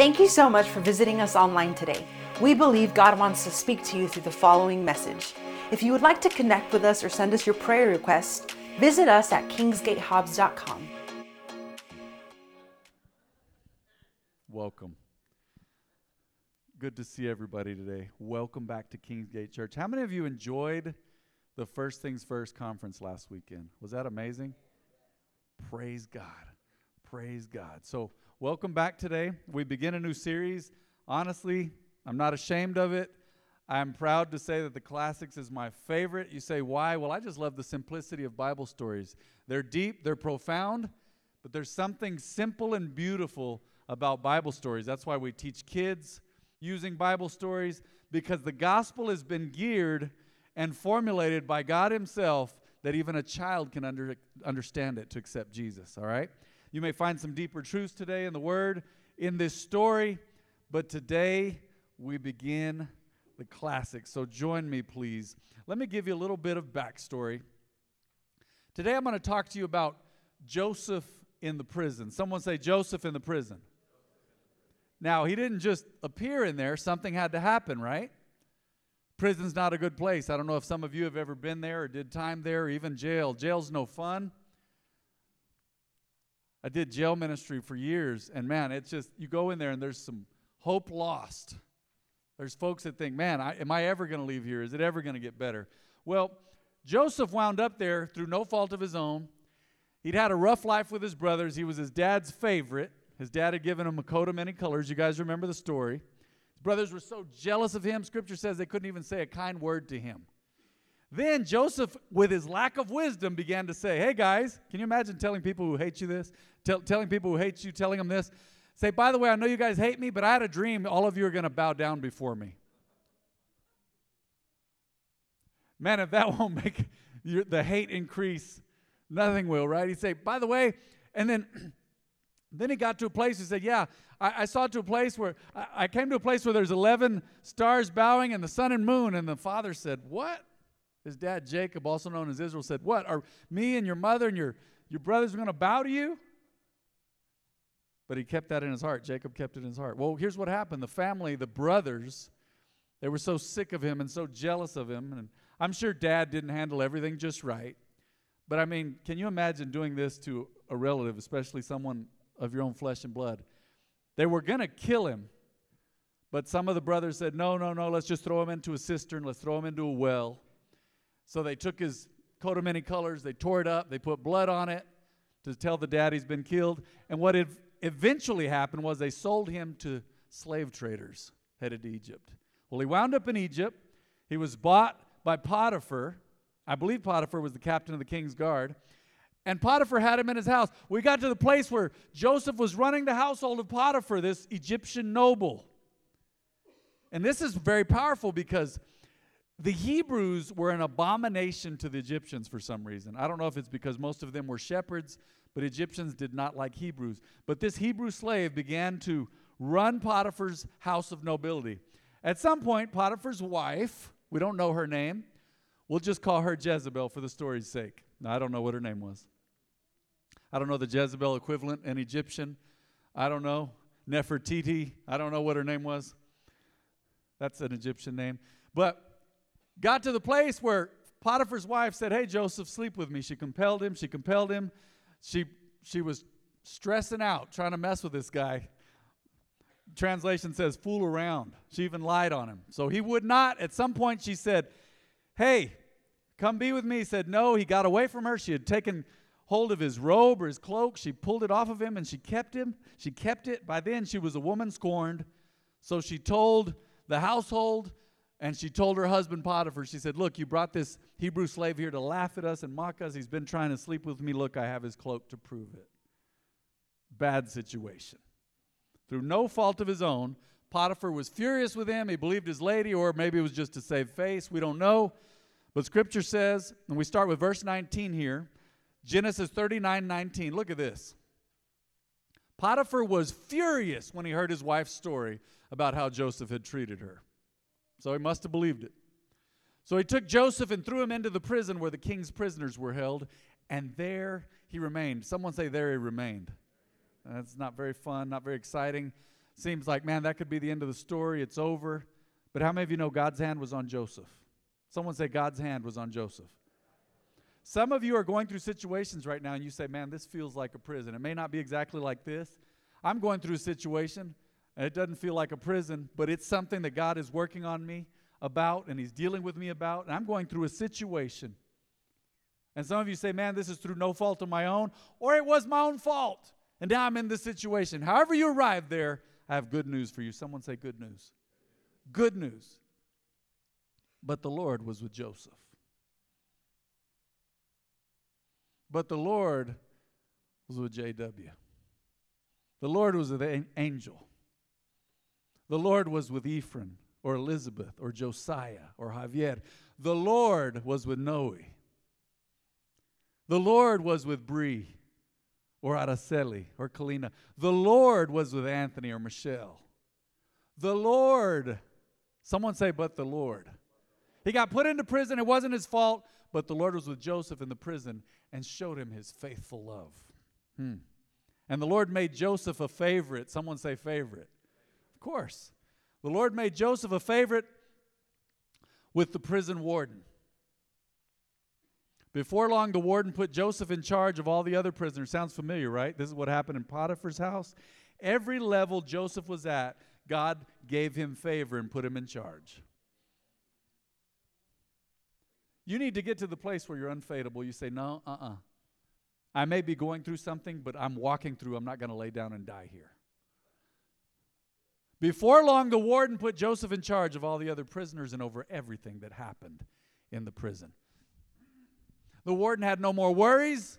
Thank you so much for visiting us online today. We believe God wants to speak to you through the following message. If you would like to connect with us or send us your prayer requests, visit us at kingsgatehobbs.com. Welcome. Good to see everybody today. Welcome back to Kingsgate Church. How many of you enjoyed the First Things First conference last weekend? Was that amazing? Praise God. Praise God. So, welcome back today. We begin a new series. Honestly, I'm not ashamed of it. I'm proud to say that the classics is my favorite. You say, why? Well, I just love the simplicity of Bible stories. They're deep, they're profound, but there's something simple and beautiful about Bible stories. That's why we teach kids using Bible stories because the gospel has been geared and formulated by God Himself that even a child can under, understand it to accept Jesus, all right? You may find some deeper truths today in the Word, in this story, but today we begin the classics. So join me, please. Let me give you a little bit of backstory. Today I'm going to talk to you about Joseph in the prison. Someone say Joseph in the prison. Now, he didn't just appear in there, something had to happen, right? Prison's not a good place. I don't know if some of you have ever been there or did time there, or even jail. Jail's no fun. I did jail ministry for years, and man, it's just, you go in there and there's some hope lost. There's folks that think, man, I, am I ever going to leave here? Is it ever going to get better? Well, Joseph wound up there through no fault of his own. He'd had a rough life with his brothers. He was his dad's favorite. His dad had given him a coat of many colors. You guys remember the story. His brothers were so jealous of him, scripture says they couldn't even say a kind word to him. Then Joseph, with his lack of wisdom, began to say, Hey guys, can you imagine telling people who hate you this? Tell, telling people who hate you, telling them this? Say, by the way, I know you guys hate me, but I had a dream all of you are going to bow down before me. Man, if that won't make your, the hate increase, nothing will, right? He'd say, by the way, and then then he got to a place, he said, Yeah, I, I saw to a place where I, I came to a place where there's 11 stars bowing and the sun and moon. And the father said, What? His dad, Jacob, also known as Israel, said, What? Are me and your mother and your, your brothers going to bow to you? But he kept that in his heart. Jacob kept it in his heart. Well, here's what happened the family, the brothers, they were so sick of him and so jealous of him. And I'm sure dad didn't handle everything just right. But I mean, can you imagine doing this to a relative, especially someone of your own flesh and blood? They were going to kill him. But some of the brothers said, no, no, no, let's just throw him into a cistern, let's throw him into a well. So they took his coat of many colors, they tore it up, they put blood on it to tell the dad he's been killed. And what it eventually happened was they sold him to slave traders headed to Egypt. Well, he wound up in Egypt. He was bought by Potiphar. I believe Potiphar was the captain of the king's guard. And Potiphar had him in his house. We got to the place where Joseph was running the household of Potiphar, this Egyptian noble. And this is very powerful because the Hebrews were an abomination to the Egyptians for some reason. I don't know if it's because most of them were shepherds but Egyptians did not like Hebrews. But this Hebrew slave began to run Potiphar's house of nobility. At some point, Potiphar's wife, we don't know her name, we'll just call her Jezebel for the story's sake. Now, I don't know what her name was. I don't know the Jezebel equivalent in Egyptian. I don't know. Nefertiti, I don't know what her name was. That's an Egyptian name. But got to the place where Potiphar's wife said, Hey, Joseph, sleep with me. She compelled him. She compelled him. She, she was stressing out, trying to mess with this guy. Translation says, fool around. She even lied on him. So he would not. At some point, she said, Hey, come be with me. He said, No. He got away from her. She had taken hold of his robe or his cloak. She pulled it off of him and she kept him. She kept it. By then, she was a woman scorned. So she told the household and she told her husband Potiphar, she said, Look, you brought this Hebrew slave here to laugh at us and mock us. He's been trying to sleep with me. Look, I have his cloak to prove it. Bad situation. Through no fault of his own, Potiphar was furious with him. He believed his lady, or maybe it was just to save face. We don't know. But scripture says, and we start with verse 19 here Genesis 39 19. Look at this. Potiphar was furious when he heard his wife's story about how Joseph had treated her. So he must have believed it. So he took Joseph and threw him into the prison where the king's prisoners were held, and there he remained. Someone say, There he remained. That's not very fun, not very exciting. Seems like, man, that could be the end of the story. It's over. But how many of you know God's hand was on Joseph? Someone say God's hand was on Joseph. Some of you are going through situations right now and you say, man, this feels like a prison. It may not be exactly like this. I'm going through a situation and it doesn't feel like a prison, but it's something that God is working on me about and He's dealing with me about. And I'm going through a situation. And some of you say, man, this is through no fault of my own, or it was my own fault. And now I'm in this situation. However, you arrived there, I have good news for you. Someone say, good news. Good news. But the Lord was with Joseph. But the Lord was with JW. The Lord was with an angel. The Lord was with Ephraim or Elizabeth or Josiah or Javier. The Lord was with Noe. The Lord was with Bree or Araceli or Kalina. The Lord was with Anthony or Michelle. The Lord, someone say, but the Lord. He got put into prison. It wasn't his fault, but the Lord was with Joseph in the prison and showed him his faithful love. Hmm. And the Lord made Joseph a favorite. Someone say, favorite. Of course. The Lord made Joseph a favorite with the prison warden. Before long, the warden put Joseph in charge of all the other prisoners. Sounds familiar, right? This is what happened in Potiphar's house. Every level Joseph was at, God gave him favor and put him in charge. You need to get to the place where you're unfadable. You say, No, uh uh-uh. uh I may be going through something, but I'm walking through. I'm not going to lay down and die here. Before long, the warden put Joseph in charge of all the other prisoners and over everything that happened in the prison. The warden had no more worries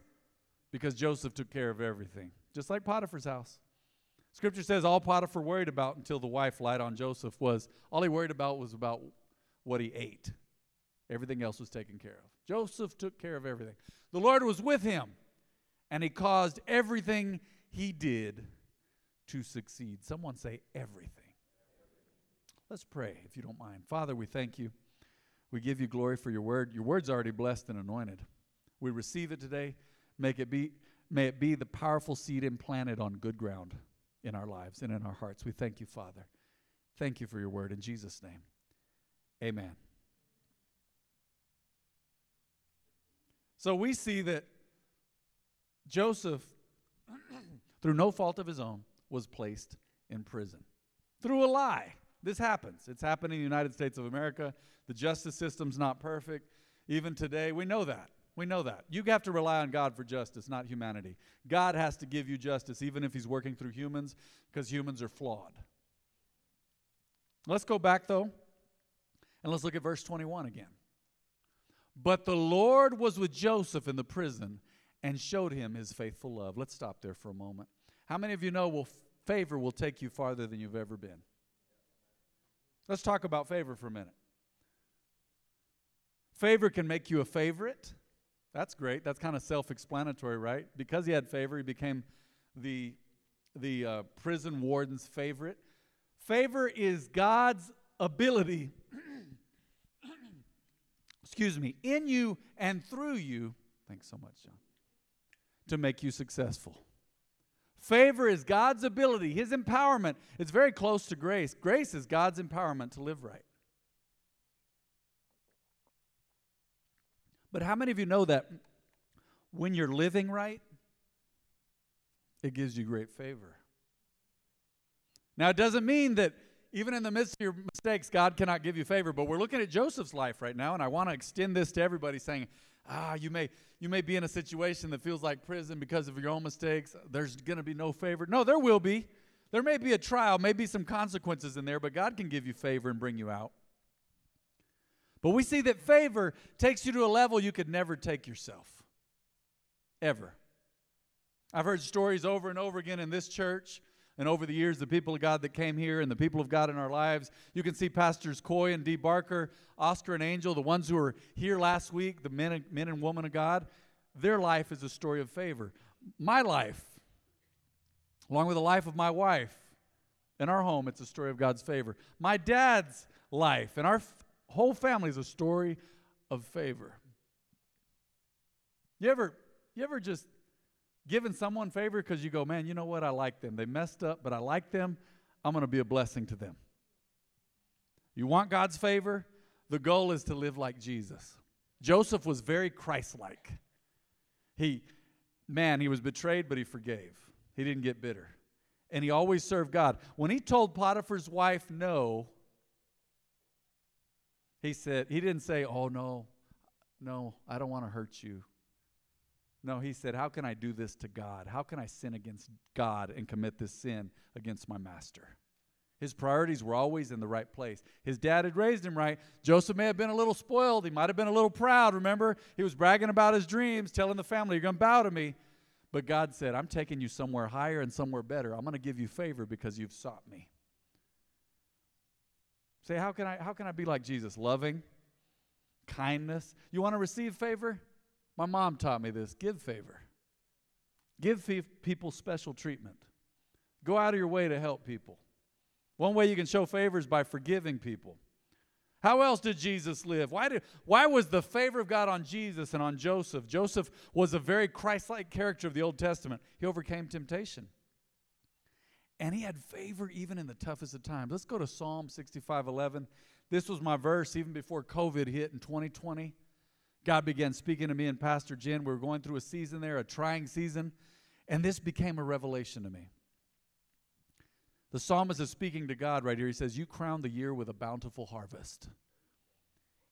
because Joseph took care of everything, just like Potiphar's house. Scripture says all Potiphar worried about until the wife lied on Joseph was all he worried about was about what he ate. Everything else was taken care of. Joseph took care of everything. The Lord was with him, and he caused everything he did to succeed. Someone say everything. Let's pray, if you don't mind. Father, we thank you. We give you glory for your word. Your word's already blessed and anointed. We receive it today. Make it be, may it be the powerful seed implanted on good ground in our lives and in our hearts. We thank you, Father. Thank you for your word. In Jesus' name, amen. So we see that Joseph, through no fault of his own, was placed in prison through a lie. This happens. It's happening in the United States of America. The justice system's not perfect. Even today, we know that. We know that. You have to rely on God for justice, not humanity. God has to give you justice, even if He's working through humans, because humans are flawed. Let's go back, though, and let's look at verse 21 again. But the Lord was with Joseph in the prison and showed him his faithful love. Let's stop there for a moment. How many of you know will favor will take you farther than you've ever been? Let's talk about favor for a minute. Favor can make you a favorite. That's great. That's kind of self-explanatory, right? Because he had favor, he became the the uh, prison warden's favorite. Favor is God's ability excuse me, in you and through you, thanks so much, John, to make you successful. Favor is God's ability, His empowerment. It's very close to grace. Grace is God's empowerment to live right. But how many of you know that when you're living right, it gives you great favor? Now, it doesn't mean that even in the midst of your mistakes, God cannot give you favor. But we're looking at Joseph's life right now, and I want to extend this to everybody saying, ah, you may, you may be in a situation that feels like prison because of your own mistakes. There's going to be no favor. No, there will be. There may be a trial, maybe some consequences in there, but God can give you favor and bring you out. But we see that favor takes you to a level you could never take yourself. Ever. I've heard stories over and over again in this church and over the years, the people of God that came here and the people of God in our lives. You can see Pastors Coy and Dee Barker, Oscar and Angel, the ones who were here last week, the men and, men and women of God. Their life is a story of favor. My life, along with the life of my wife, in our home, it's a story of God's favor. My dad's life and our f- whole family is a story of favor. You ever, you ever just giving someone favor because you go, man, you know what? I like them. They messed up, but I like them. I'm going to be a blessing to them. You want God's favor? The goal is to live like Jesus. Joseph was very Christ like. He, man, he was betrayed, but he forgave. He didn't get bitter. And he always served God. When he told Potiphar's wife no, he said, he didn't say, oh, no, no, I don't want to hurt you. No, he said, How can I do this to God? How can I sin against God and commit this sin against my master? His priorities were always in the right place. His dad had raised him right. Joseph may have been a little spoiled. He might have been a little proud. Remember, he was bragging about his dreams, telling the family, You're going to bow to me. But God said, I'm taking you somewhere higher and somewhere better. I'm going to give you favor because you've sought me. Say, how can I how can I be like Jesus? Loving, kindness. You want to receive favor? My mom taught me this. Give favor. Give people special treatment. Go out of your way to help people. One way you can show favor is by forgiving people. How else did Jesus live? Why, did, why was the favor of God on Jesus and on Joseph? Joseph was a very Christ like character of the Old Testament. He overcame temptation. And he had favor even in the toughest of times. Let's go to Psalm 65 11. This was my verse even before COVID hit in 2020. God began speaking to me and Pastor Jen. We were going through a season there, a trying season, and this became a revelation to me. The psalmist is speaking to God right here. He says, You crown the year with a bountiful harvest.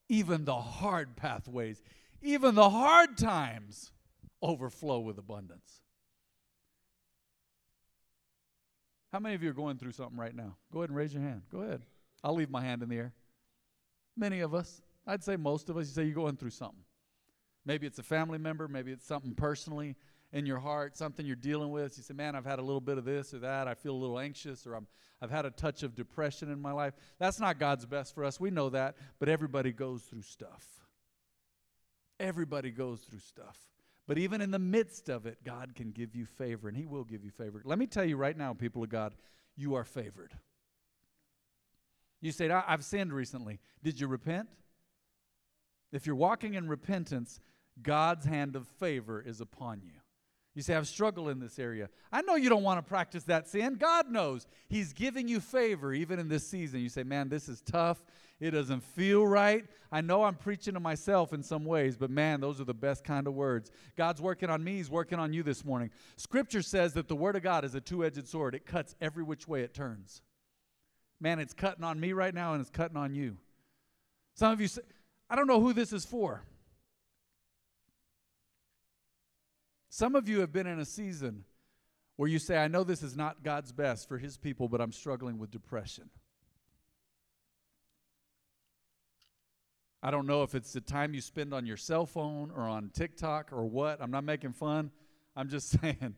Even the hard pathways, even the hard times overflow with abundance. How many of you are going through something right now? Go ahead and raise your hand. Go ahead. I'll leave my hand in the air. Many of us, I'd say most of us, you say you're going through something. Maybe it's a family member, maybe it's something personally in your heart, something you're dealing with. You say, Man, I've had a little bit of this or that. I feel a little anxious, or I'm, I've had a touch of depression in my life. That's not God's best for us. We know that, but everybody goes through stuff. Everybody goes through stuff. But even in the midst of it, God can give you favor, and He will give you favor. Let me tell you right now, people of God, you are favored. You say, I've sinned recently. Did you repent? If you're walking in repentance, God's hand of favor is upon you. You say, I've struggled in this area. I know you don't want to practice that sin. God knows. He's giving you favor even in this season. You say, man, this is tough. It doesn't feel right. I know I'm preaching to myself in some ways, but man, those are the best kind of words. God's working on me. He's working on you this morning. Scripture says that the Word of God is a two edged sword, it cuts every which way it turns. Man, it's cutting on me right now and it's cutting on you. Some of you say, I don't know who this is for. Some of you have been in a season where you say, I know this is not God's best for His people, but I'm struggling with depression. I don't know if it's the time you spend on your cell phone or on TikTok or what. I'm not making fun. I'm just saying.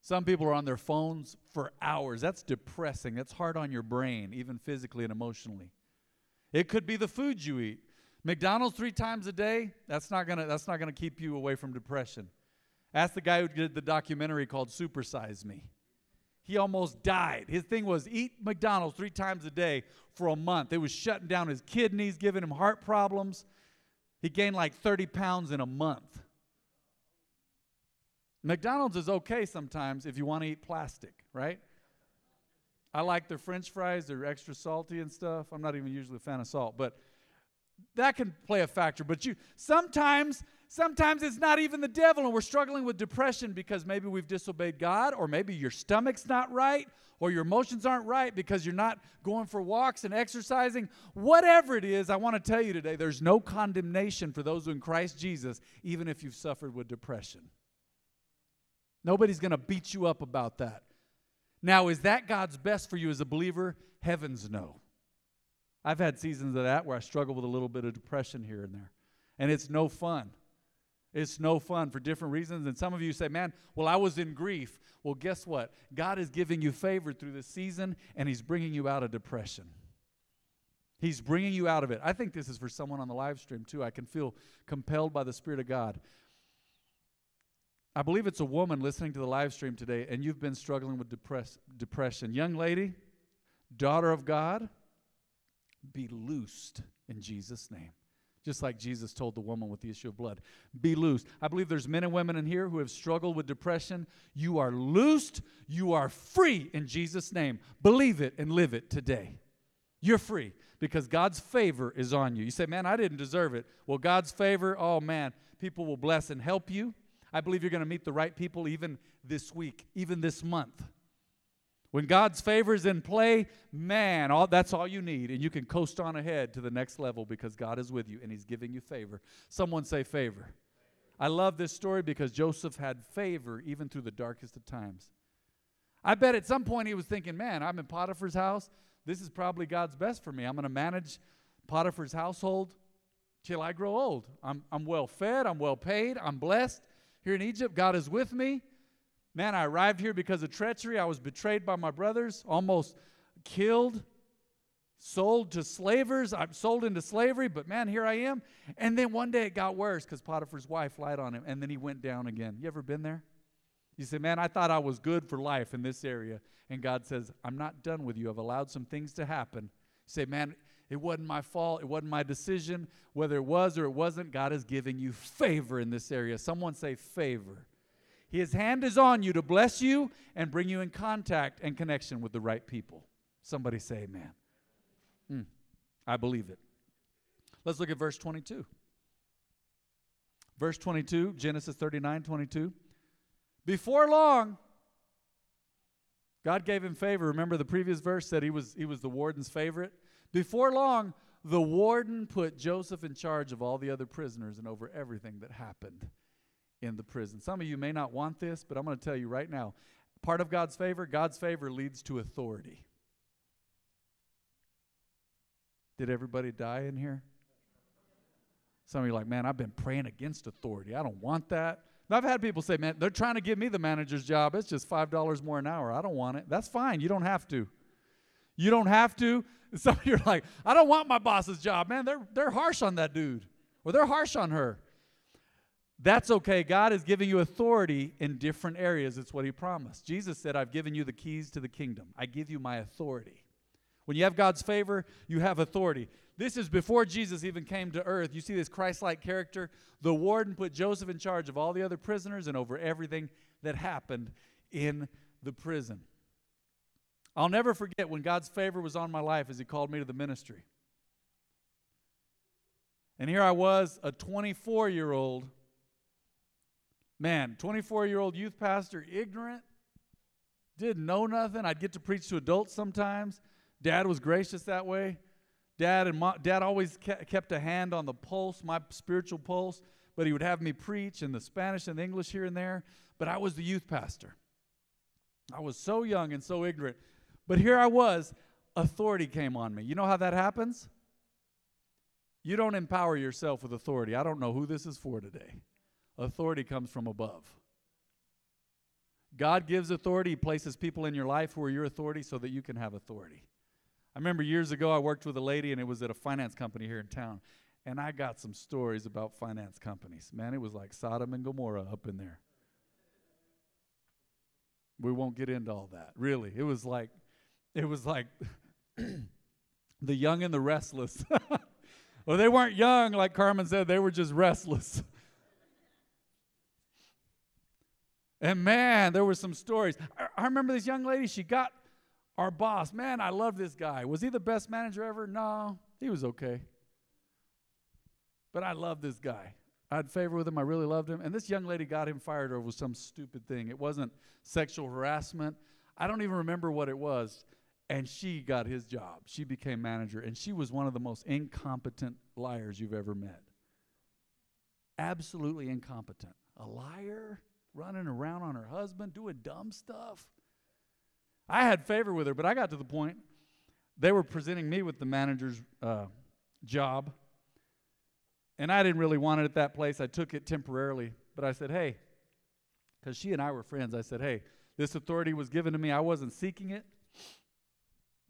Some people are on their phones for hours. That's depressing. That's hard on your brain, even physically and emotionally. It could be the food you eat. McDonald's three times a day, that's not gonna that's not gonna keep you away from depression. Ask the guy who did the documentary called Supersize Me. He almost died. His thing was eat McDonald's three times a day for a month. It was shutting down his kidneys, giving him heart problems. He gained like 30 pounds in a month. McDonald's is okay sometimes if you want to eat plastic, right? I like their french fries, they're extra salty and stuff. I'm not even usually a fan of salt, but that can play a factor. But you sometimes sometimes it's not even the devil and we're struggling with depression because maybe we've disobeyed God or maybe your stomach's not right or your emotions aren't right because you're not going for walks and exercising. Whatever it is, I want to tell you today there's no condemnation for those who in Christ Jesus even if you've suffered with depression. Nobody's going to beat you up about that. Now, is that God's best for you as a believer? Heavens no. I've had seasons of that where I struggle with a little bit of depression here and there. And it's no fun. It's no fun for different reasons. And some of you say, man, well, I was in grief. Well, guess what? God is giving you favor through this season, and He's bringing you out of depression. He's bringing you out of it. I think this is for someone on the live stream, too. I can feel compelled by the Spirit of God. I believe it's a woman listening to the live stream today, and you've been struggling with depress- depression. Young lady, daughter of God, be loosed in Jesus' name. just like Jesus told the woman with the issue of blood. Be loosed. I believe there's men and women in here who have struggled with depression. You are loosed. You are free in Jesus' name. Believe it and live it today. You're free because God's favor is on you. You say, man, I didn't deserve it. Well, God's favor, oh man, people will bless and help you. I believe you're going to meet the right people even this week, even this month. When God's favor is in play, man, all, that's all you need. And you can coast on ahead to the next level because God is with you and He's giving you favor. Someone say favor. I love this story because Joseph had favor even through the darkest of times. I bet at some point he was thinking, man, I'm in Potiphar's house. This is probably God's best for me. I'm going to manage Potiphar's household till I grow old. I'm, I'm well fed, I'm well paid, I'm blessed. Here in Egypt, God is with me. Man, I arrived here because of treachery. I was betrayed by my brothers, almost killed, sold to slavers. I'm sold into slavery, but man, here I am. And then one day it got worse because Potiphar's wife lied on him, and then he went down again. You ever been there? You say, Man, I thought I was good for life in this area. And God says, I'm not done with you. I've allowed some things to happen. You say, Man, it wasn't my fault. It wasn't my decision. Whether it was or it wasn't, God is giving you favor in this area. Someone say, Favor. His hand is on you to bless you and bring you in contact and connection with the right people. Somebody say amen. Mm, I believe it. Let's look at verse 22. Verse 22, Genesis 39 22. Before long, God gave him favor. Remember the previous verse said he was, he was the warden's favorite? Before long, the warden put Joseph in charge of all the other prisoners and over everything that happened in the prison. Some of you may not want this, but I'm going to tell you right now part of God's favor, God's favor leads to authority. Did everybody die in here? Some of you like, man, I've been praying against authority. I don't want that. I've had people say, man, they're trying to give me the manager's job. It's just $5 more an hour. I don't want it. That's fine. You don't have to. You don't have to. Some of you are like, I don't want my boss's job. Man, they're, they're harsh on that dude, or they're harsh on her. That's okay. God is giving you authority in different areas. It's what He promised. Jesus said, I've given you the keys to the kingdom, I give you my authority. When you have God's favor, you have authority. This is before Jesus even came to earth. You see this Christ like character. The warden put Joseph in charge of all the other prisoners and over everything that happened in the prison. I'll never forget when God's favor was on my life as He called me to the ministry. And here I was, a 24 year old Man, 24 year old youth pastor, ignorant, didn't know nothing. I'd get to preach to adults sometimes. Dad was gracious that way. Dad and mom, dad always kept a hand on the pulse, my spiritual pulse, but he would have me preach in the Spanish and the English here and there. But I was the youth pastor. I was so young and so ignorant. But here I was, authority came on me. You know how that happens? You don't empower yourself with authority. I don't know who this is for today. Authority comes from above. God gives authority. Places people in your life who are your authority so that you can have authority. I remember years ago I worked with a lady and it was at a finance company here in town. And I got some stories about finance companies. Man, it was like Sodom and Gomorrah up in there. We won't get into all that. Really. It was like it was like the young and the restless. well, they weren't young like Carmen said, they were just restless. And man, there were some stories. I, I remember this young lady, she got our boss. Man, I love this guy. Was he the best manager ever? No, he was okay. But I love this guy. I had favor with him. I really loved him. And this young lady got him fired over some stupid thing. It wasn't sexual harassment. I don't even remember what it was. And she got his job. She became manager. And she was one of the most incompetent liars you've ever met. Absolutely incompetent. A liar? Running around on her husband, doing dumb stuff. I had favor with her, but I got to the point they were presenting me with the manager's uh, job. And I didn't really want it at that place. I took it temporarily. But I said, hey, because she and I were friends, I said, hey, this authority was given to me. I wasn't seeking it.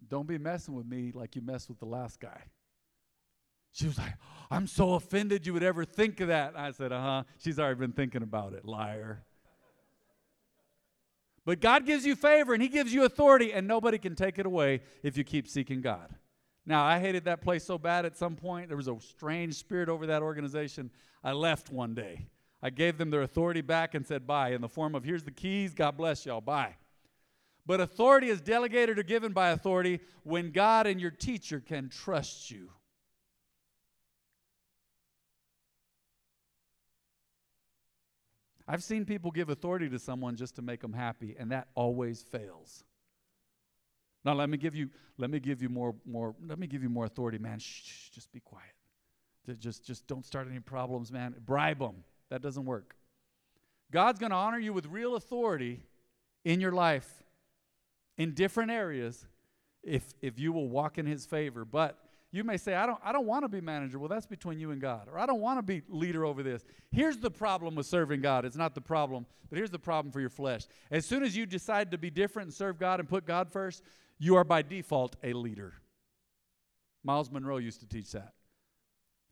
Don't be messing with me like you messed with the last guy. She was like, I'm so offended you would ever think of that. I said, uh huh. She's already been thinking about it, liar. But God gives you favor and He gives you authority, and nobody can take it away if you keep seeking God. Now, I hated that place so bad at some point. There was a strange spirit over that organization. I left one day. I gave them their authority back and said bye in the form of here's the keys, God bless y'all, bye. But authority is delegated or given by authority when God and your teacher can trust you. I've seen people give authority to someone just to make them happy, and that always fails. Now let me give you let me give you more more let me give you more authority, man. Shh, shh just be quiet. Just just don't start any problems, man. Bribe them. That doesn't work. God's going to honor you with real authority in your life in different areas if if you will walk in his favor. But you may say, I don't, I don't want to be manager. Well, that's between you and God. Or I don't want to be leader over this. Here's the problem with serving God. It's not the problem, but here's the problem for your flesh. As soon as you decide to be different and serve God and put God first, you are by default a leader. Myles Munroe used to teach that.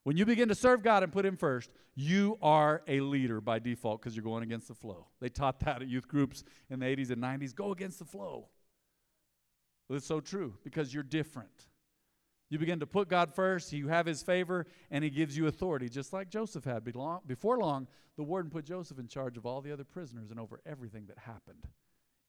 When you begin to serve God and put Him first, you are a leader by default because you're going against the flow. They taught that at youth groups in the 80s and 90s. Go against the flow. Well, it's so true because you're different. You begin to put God first, you have His favor, and He gives you authority, just like Joseph had. Before long, the warden put Joseph in charge of all the other prisoners and over everything that happened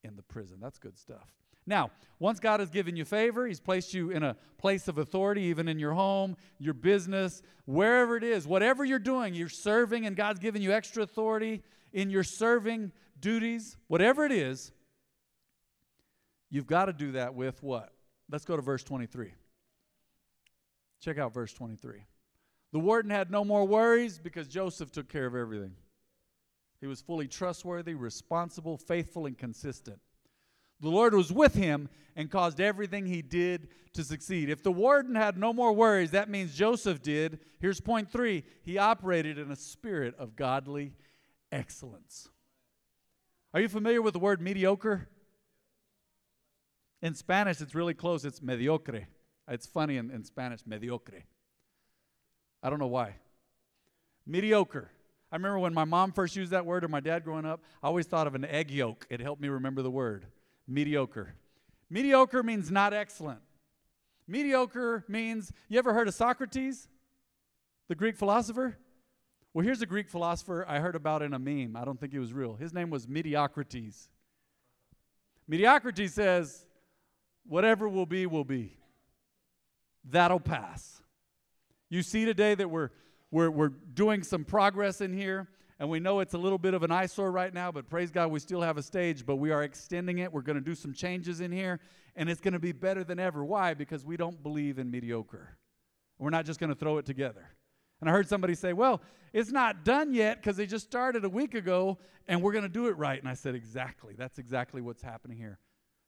in the prison. That's good stuff. Now, once God has given you favor, He's placed you in a place of authority, even in your home, your business, wherever it is, whatever you're doing, you're serving, and God's given you extra authority in your serving duties, whatever it is, you've got to do that with what? Let's go to verse 23. Check out verse 23. The warden had no more worries because Joseph took care of everything. He was fully trustworthy, responsible, faithful, and consistent. The Lord was with him and caused everything he did to succeed. If the warden had no more worries, that means Joseph did. Here's point three he operated in a spirit of godly excellence. Are you familiar with the word mediocre? In Spanish, it's really close. It's mediocre. It's funny in, in Spanish, mediocre. I don't know why. Mediocre. I remember when my mom first used that word or my dad growing up, I always thought of an egg yolk. It helped me remember the word mediocre. Mediocre means not excellent. Mediocre means, you ever heard of Socrates, the Greek philosopher? Well, here's a Greek philosopher I heard about in a meme. I don't think he was real. His name was Mediocrities. Mediocrity says, whatever will be, will be. That'll pass. You see today that we're, we're, we're doing some progress in here and we know it's a little bit of an eyesore right now, but praise God, we still have a stage, but we are extending it. We're going to do some changes in here, and it's going to be better than ever. Why? Because we don't believe in mediocre. We're not just going to throw it together. And I heard somebody say, well, it's not done yet because they just started a week ago, and we're going to do it right. And I said, exactly. That's exactly what's happening here.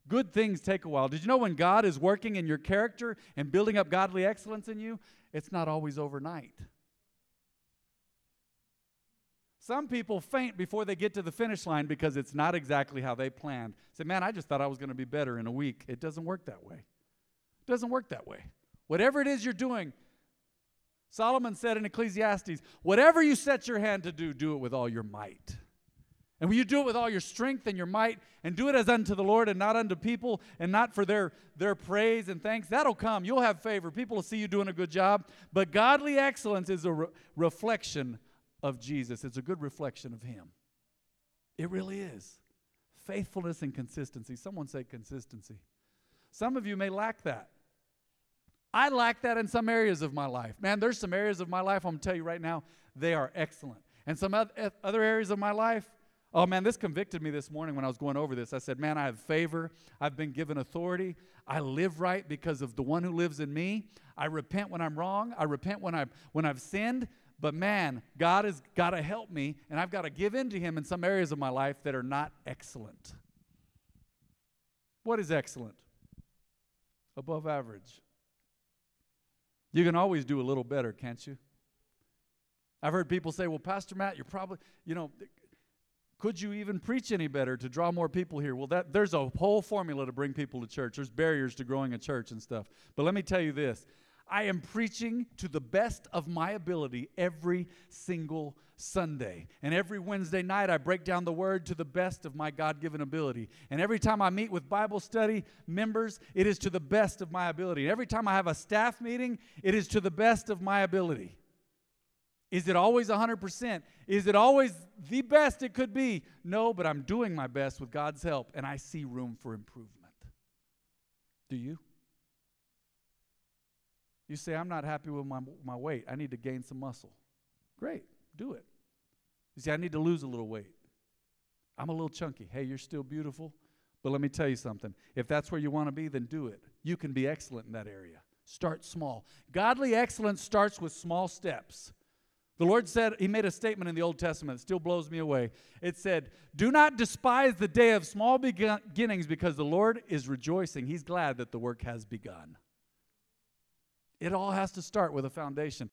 Good things take a while. Did you know when God is working in your character and building up godly excellence in you, it's not always overnight. Some people faint before they get to the finish line because it's not exactly how they planned. Say, man, I just thought I was going to be better in a week. It doesn't work that way. It doesn't work that way. Whatever it is you're doing, Solomon said in Ecclesiastes, whatever you set your hand to do, do it with all your might. And when you do it with all your strength and your might, and do it as unto the Lord and not unto people, and not for their, their praise and thanks, that'll come. You'll have favor. People will see you doing a good job. But godly excellence is a re- reflection of Jesus. It's a good reflection of Him. It really is. Faithfulness and consistency. Someone say consistency. Some of you may lack that. I lack that in some areas of my life. Man, there's some areas of my life, I'm going to tell you right now, they are excellent. And some other areas of my life, oh man, this convicted me this morning when I was going over this. I said, man, I have favor. I've been given authority. I live right because of the one who lives in me. I repent when I'm wrong. I repent when I've, when I've sinned. But man, God has got to help me, and I've got to give in to Him in some areas of my life that are not excellent. What is excellent? Above average. You can always do a little better, can't you? I've heard people say, well, Pastor Matt, you're probably, you know, could you even preach any better to draw more people here? Well, that, there's a whole formula to bring people to church. There's barriers to growing a church and stuff. But let me tell you this I am preaching to the best of my ability every single Sunday. And every Wednesday night, I break down the word to the best of my God given ability. And every time I meet with Bible study members, it is to the best of my ability. And every time I have a staff meeting, it is to the best of my ability. Is it always 100%? Is it always the best it could be? No, but I'm doing my best with God's help, and I see room for improvement. Do you? You say, I'm not happy with my, my weight. I need to gain some muscle. Great, do it. You say, I need to lose a little weight. I'm a little chunky. Hey, you're still beautiful. But let me tell you something. If that's where you want to be, then do it. You can be excellent in that area. Start small. Godly excellence starts with small steps. The Lord said, He made a statement in the Old Testament that still blows me away. It said, Do not despise the day of small beginnings because the Lord is rejoicing. He's glad that the work has begun. It all has to start with a foundation.